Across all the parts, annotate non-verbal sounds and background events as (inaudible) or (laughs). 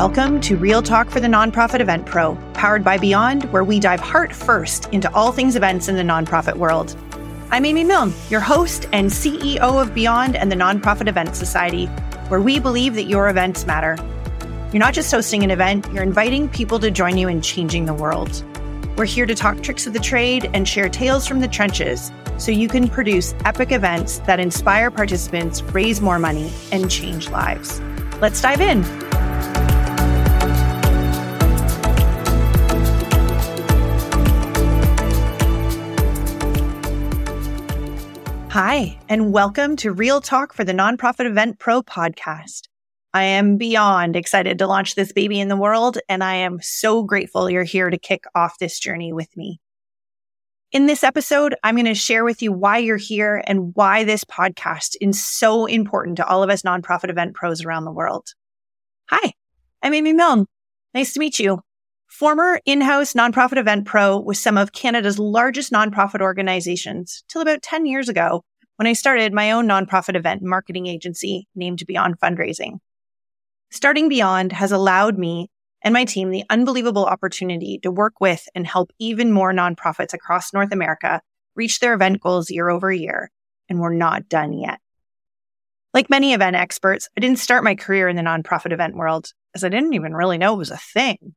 Welcome to Real Talk for the Nonprofit Event Pro, powered by Beyond, where we dive heart first into all things events in the nonprofit world. I'm Amy Milne, your host and CEO of Beyond and the Nonprofit Event Society, where we believe that your events matter. You're not just hosting an event, you're inviting people to join you in changing the world. We're here to talk tricks of the trade and share tales from the trenches so you can produce epic events that inspire participants, raise more money, and change lives. Let's dive in. Hi, and welcome to Real Talk for the Nonprofit Event Pro podcast. I am beyond excited to launch this baby in the world, and I am so grateful you're here to kick off this journey with me. In this episode, I'm going to share with you why you're here and why this podcast is so important to all of us nonprofit event pros around the world. Hi, I'm Amy Milne. Nice to meet you. Former in-house nonprofit event pro with some of Canada's largest nonprofit organizations till about 10 years ago when I started my own nonprofit event marketing agency named Beyond Fundraising. Starting Beyond has allowed me and my team the unbelievable opportunity to work with and help even more nonprofits across North America reach their event goals year over year. And we're not done yet. Like many event experts, I didn't start my career in the nonprofit event world as I didn't even really know it was a thing.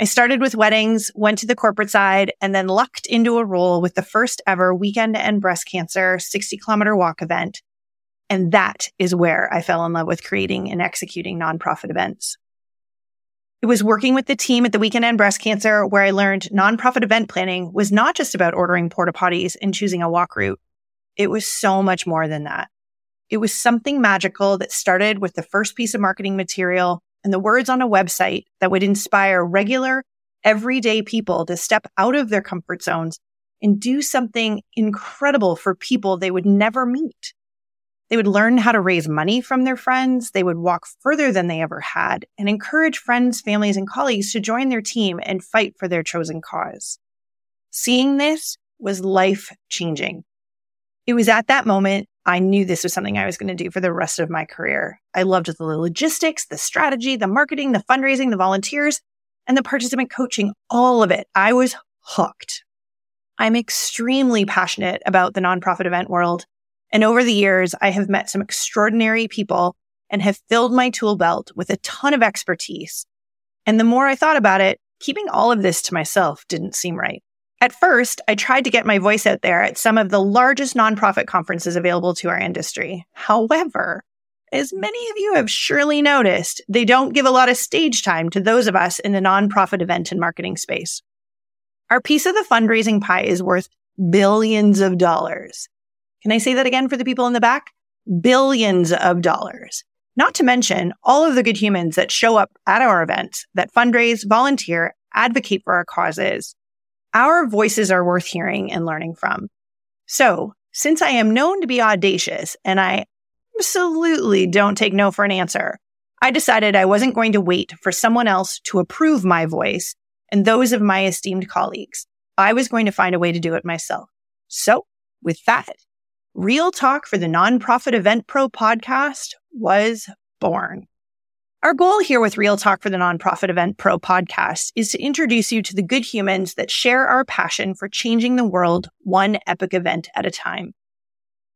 I started with weddings, went to the corporate side, and then lucked into a role with the first ever weekend end breast cancer 60 kilometer walk event. And that is where I fell in love with creating and executing nonprofit events. It was working with the team at the Weekend End Breast Cancer where I learned nonprofit event planning was not just about ordering porta potties and choosing a walk route. It was so much more than that. It was something magical that started with the first piece of marketing material and the words on a website that would inspire regular, everyday people to step out of their comfort zones and do something incredible for people they would never meet. They would learn how to raise money from their friends. They would walk further than they ever had and encourage friends, families, and colleagues to join their team and fight for their chosen cause. Seeing this was life changing. It was at that moment I knew this was something I was going to do for the rest of my career. I loved the logistics, the strategy, the marketing, the fundraising, the volunteers, and the participant coaching, all of it. I was hooked. I'm extremely passionate about the nonprofit event world and over the years, I have met some extraordinary people and have filled my tool belt with a ton of expertise. And the more I thought about it, keeping all of this to myself didn't seem right. At first, I tried to get my voice out there at some of the largest nonprofit conferences available to our industry. However, as many of you have surely noticed, they don't give a lot of stage time to those of us in the nonprofit event and marketing space. Our piece of the fundraising pie is worth billions of dollars. Can I say that again for the people in the back? Billions of dollars. Not to mention all of the good humans that show up at our events that fundraise, volunteer, advocate for our causes. Our voices are worth hearing and learning from. So since I am known to be audacious and I absolutely don't take no for an answer, I decided I wasn't going to wait for someone else to approve my voice and those of my esteemed colleagues. I was going to find a way to do it myself. So with that, Real Talk for the Nonprofit Event Pro podcast was born. Our goal here with Real Talk for the Nonprofit Event Pro podcast is to introduce you to the good humans that share our passion for changing the world one epic event at a time.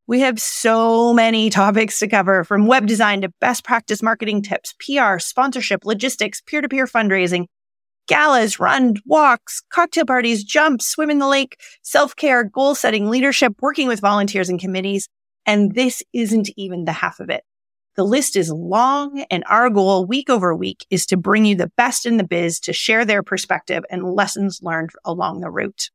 We have so many topics to cover from web design to best practice marketing tips, PR, sponsorship, logistics, peer to peer fundraising, galas, run, walks, cocktail parties, jumps, swim in the lake, self-care, goal setting, leadership, working with volunteers and committees. And this isn't even the half of it. The list is long and our goal week over week is to bring you the best in the biz to share their perspective and lessons learned along the route.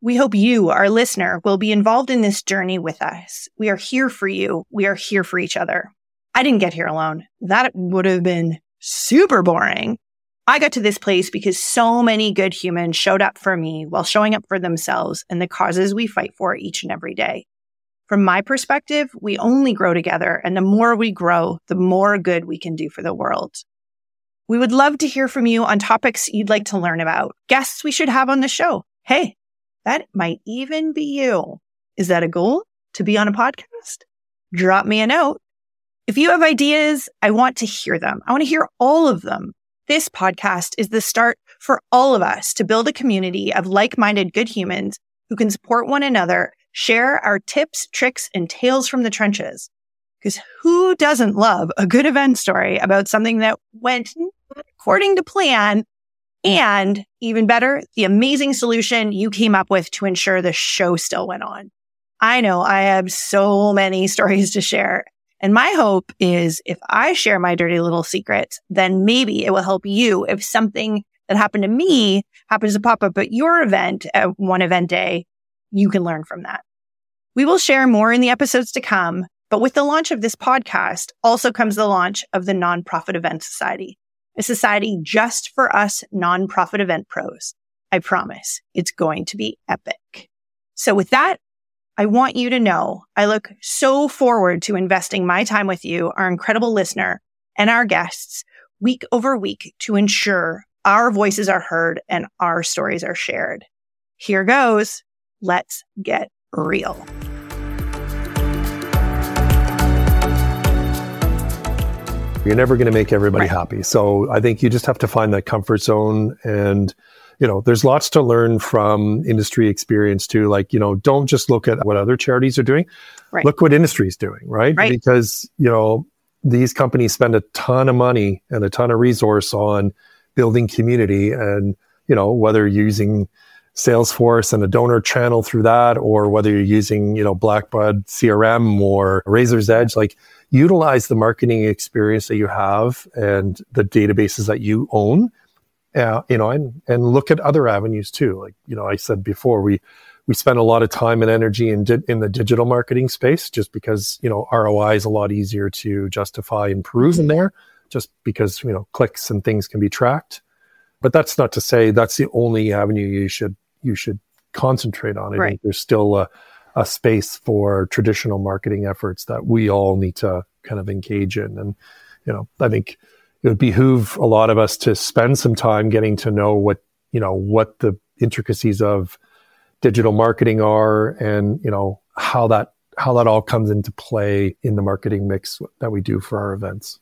We hope you, our listener, will be involved in this journey with us. We are here for you. We are here for each other. I didn't get here alone. That would have been super boring. I got to this place because so many good humans showed up for me while showing up for themselves and the causes we fight for each and every day. From my perspective, we only grow together and the more we grow, the more good we can do for the world. We would love to hear from you on topics you'd like to learn about, guests we should have on the show. Hey, that might even be you. Is that a goal to be on a podcast? Drop me a note. If you have ideas, I want to hear them. I want to hear all of them. This podcast is the start for all of us to build a community of like-minded good humans who can support one another, share our tips, tricks, and tales from the trenches. Because who doesn't love a good event story about something that went according to plan and even better, the amazing solution you came up with to ensure the show still went on. I know I have so many (laughs) stories to share. And my hope is if I share my dirty little secrets, then maybe it will help you if something that happened to me happens to pop up at your event at one event day, you can learn from that. We will share more in the episodes to come, but with the launch of this podcast also comes the launch of the Nonprofit Event Society a society just for us nonprofit event pros. I promise it's going to be epic. So with that, I want you to know I look so forward to investing my time with you, our incredible listener and our guests week over week to ensure our voices are heard and our stories are shared. Here goes. Let's get real. You're never going to make everybody right. happy. So I think you just have to find that comfort zone and you know, there's lots to learn from industry experience too. Like, you know, don't just look at what other charities are doing. Right. Look what industry is doing, right? right? Because, you know, these companies spend a ton of money and a ton of resource on building community and, you know, whether using Salesforce and a donor channel through that, or whether you're using, you know, Blackbaud CRM or Raiser's Edge, like utilize the marketing experience that you have and the databases that you own, uh, you know, and, and look at other avenues too. Like, you know, I said before, we, we spend a lot of time and energy in, di- in the digital marketing space just because, you know, ROI is a lot easier to justify and prove in there just because, you know, clicks and things can be tracked. But that's not to say that's the only avenue you should, you should concentrate on. I right. think there's still a, a space for traditional marketing efforts that we all need to kind of engage in. And, you know, I think it would behoove a lot of us to spend some time getting to know what, you know, what the intricacies of digital marketing are and, you know, how that, how that all comes into play in the marketing mix that we do for our events.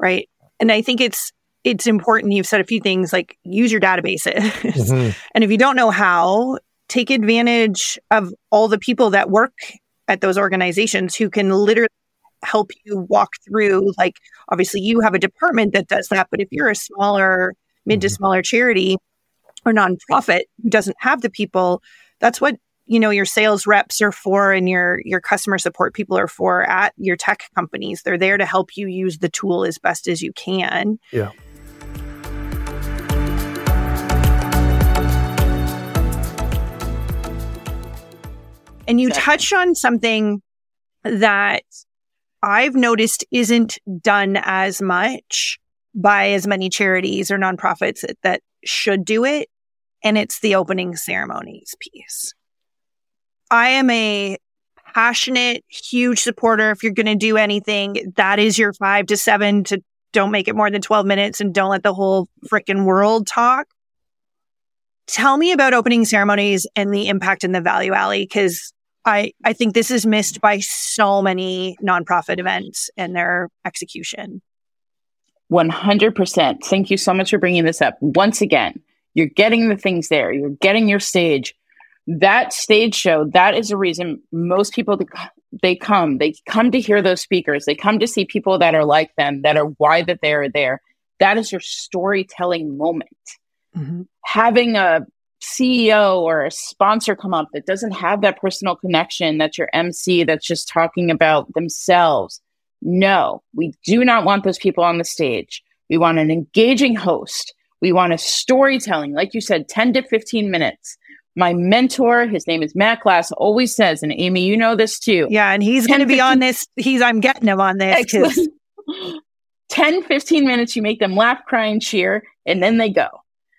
Right. And I think it's, it's important. You've said a few things like use your databases. Mm-hmm. (laughs) and if you don't know how, take advantage of all the people that work at those organizations who can literally help you walk through like obviously you have a department that does that but if you're a smaller mid to mm-hmm. smaller charity or nonprofit who doesn't have the people that's what you know your sales reps are for and your your customer support people are for at your tech companies they're there to help you use the tool as best as you can yeah And you exactly. touched on something that I've noticed isn't done as much by as many charities or nonprofits that should do it. And it's the opening ceremonies piece. I am a passionate, huge supporter. If you're going to do anything, that is your five to seven to don't make it more than 12 minutes and don't let the whole freaking world talk. Tell me about opening ceremonies and the impact in the Value Alley because I, I think this is missed by so many nonprofit events and their execution. 100%. Thank you so much for bringing this up. Once again, you're getting the things there, you're getting your stage. That stage show, that is the reason most people they come. They come to hear those speakers. They come to see people that are like them, that are why that they are there. That is your storytelling moment. Mm-hmm. Having a CEO or a sponsor come up that doesn't have that personal connection, that's your MC that's just talking about themselves. No, we do not want those people on the stage. We want an engaging host. We want a storytelling, like you said, 10 to 15 minutes. My mentor, his name is Matt Glass, always says, and Amy, you know this too. Yeah, and he's going to be on this. He's, I'm getting him on this. (laughs) 10, 15 minutes, you make them laugh, cry, and cheer, and then they go.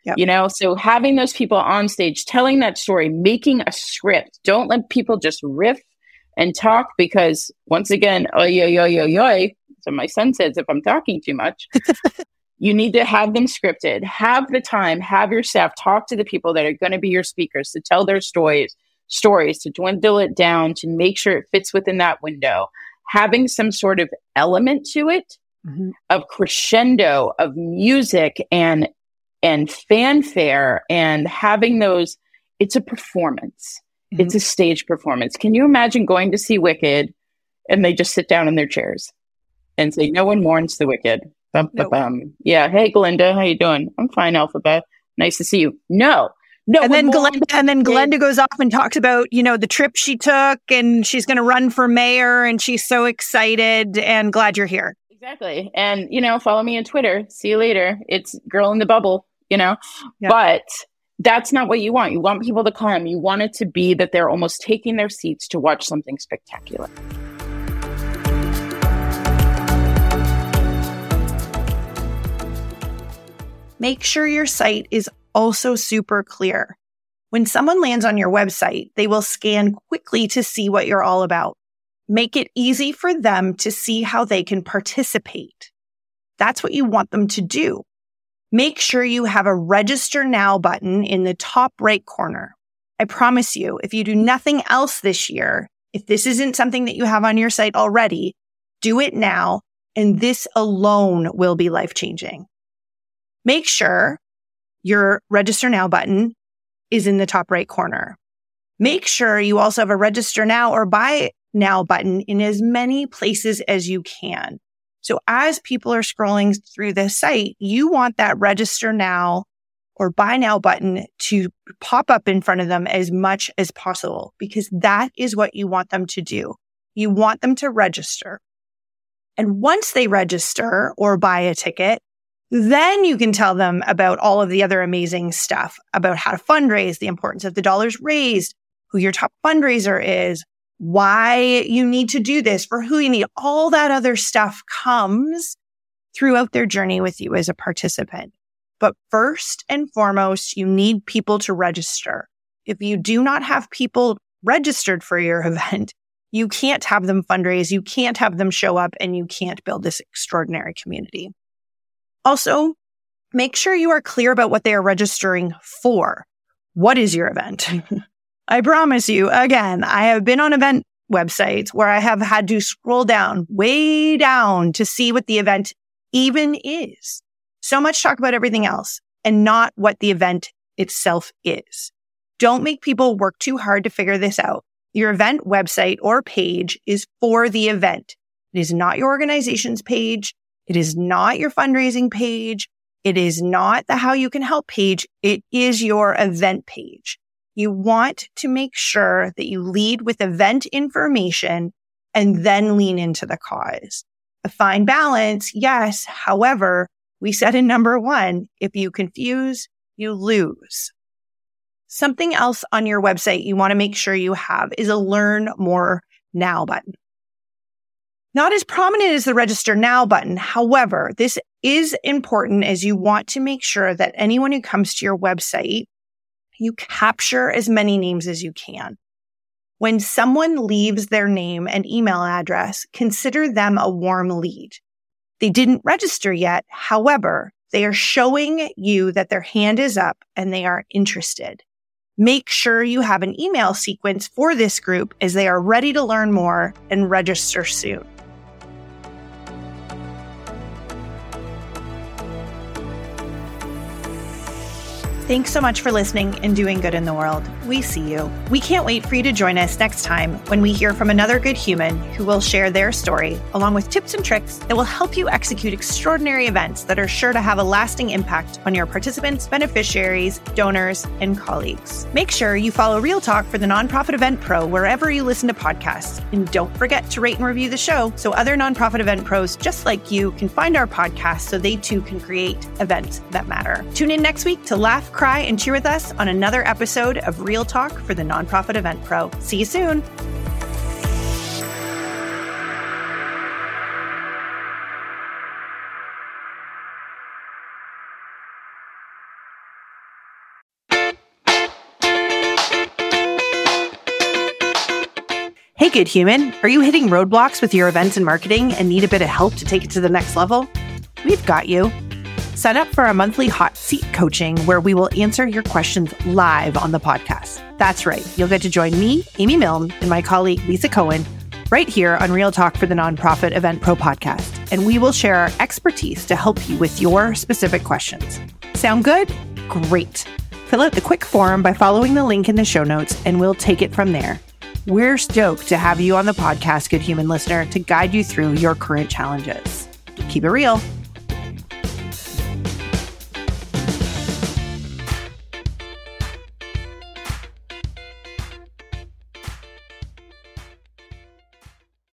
Yep. You know, so having those people on stage, telling that story, making a script. Don't let people just riff and talk because once again, oh yo yo yo yo. So my son says if I'm talking too much, (laughs) you need to have them scripted. Have the time, have your staff talk to the people that are going to be your speakers to tell their stories, stories to dwindle it down to make sure it fits within that window. Having some sort of element to it mm-hmm. of crescendo of music and and fanfare and having those it's a performance mm-hmm. it's a stage performance can you imagine going to see wicked and they just sit down in their chairs and say no one mourns the wicked bum, nope. bum. yeah hey Glinda, how you doing i'm fine Elphaba nice to see you no no, and then Glenda, and then Glenda goes off and talks about you know the trip she took, and she's going to run for mayor, and she's so excited and glad you're here. Exactly, and you know, follow me on Twitter. See you later. It's girl in the bubble, you know, yeah. but that's not what you want. You want people to come. You want it to be that they're almost taking their seats to watch something spectacular. Make sure your site is also super clear. When someone lands on your website, they will scan quickly to see what you're all about. Make it easy for them to see how they can participate. That's what you want them to do. Make sure you have a register now button in the top right corner. I promise you, if you do nothing else this year, if this isn't something that you have on your site already, do it now. And this alone will be life changing. Make sure your register now button is in the top right corner. Make sure you also have a register now or buy now button in as many places as you can. So as people are scrolling through the site, you want that register now or buy now button to pop up in front of them as much as possible because that is what you want them to do. You want them to register. And once they register or buy a ticket, then you can tell them about all of the other amazing stuff about how to fundraise, the importance of the dollars raised, who your top fundraiser is, why you need to do this, for who you need. All that other stuff comes throughout their journey with you as a participant. But first and foremost, you need people to register. If you do not have people registered for your (laughs) event, you can't have them fundraise, you can't have them show up, and you can't build this extraordinary community. Also, make sure you are clear about what they are registering for. What is your event? (laughs) I promise you, again, I have been on event websites where I have had to scroll down way down to see what the event even is. So much talk about everything else and not what the event itself is. Don't make people work too hard to figure this out. Your event website or page is for the event. It is not your organization's page. It is not your fundraising page. It is not the how you can help page. It is your event page. You want to make sure that you lead with event information and then lean into the cause. A fine balance. Yes. However, we said in number one, if you confuse, you lose. Something else on your website you want to make sure you have is a learn more now button. Not as prominent as the register now button. However, this is important as you want to make sure that anyone who comes to your website, you capture as many names as you can. When someone leaves their name and email address, consider them a warm lead. They didn't register yet. However, they are showing you that their hand is up and they are interested. Make sure you have an email sequence for this group as they are ready to learn more and register soon. Thanks so much for listening and doing good in the world. We see you. We can't wait for you to join us next time when we hear from another good human who will share their story, along with tips and tricks that will help you execute extraordinary events that are sure to have a lasting impact on your participants, beneficiaries, donors, and colleagues. Make sure you follow Real Talk for the Nonprofit Event Pro wherever you listen to podcasts. And don't forget to rate and review the show so other nonprofit event pros just like you can find our podcast so they too can create events that matter. Tune in next week to laugh cry, and cheer with us on another episode of Real Talk for the Nonprofit Event Pro. See you soon. Hey, good human. Are you hitting roadblocks with your events and marketing and need a bit of help to take it to the next level? We've got you. Sign up for our monthly hot seat coaching where we will answer your questions live on the podcast. That's right. You'll get to join me, Amy Milne, and my colleague Lisa Cohen right here on Real Talk for the Nonprofit Event Pro podcast, and we will share our expertise to help you with your specific questions. Sound good? Great. Fill out the quick form by following the link in the show notes, and we'll take it from there. We're stoked to have you on the podcast, good human listener, to guide you through your current challenges. Keep it real.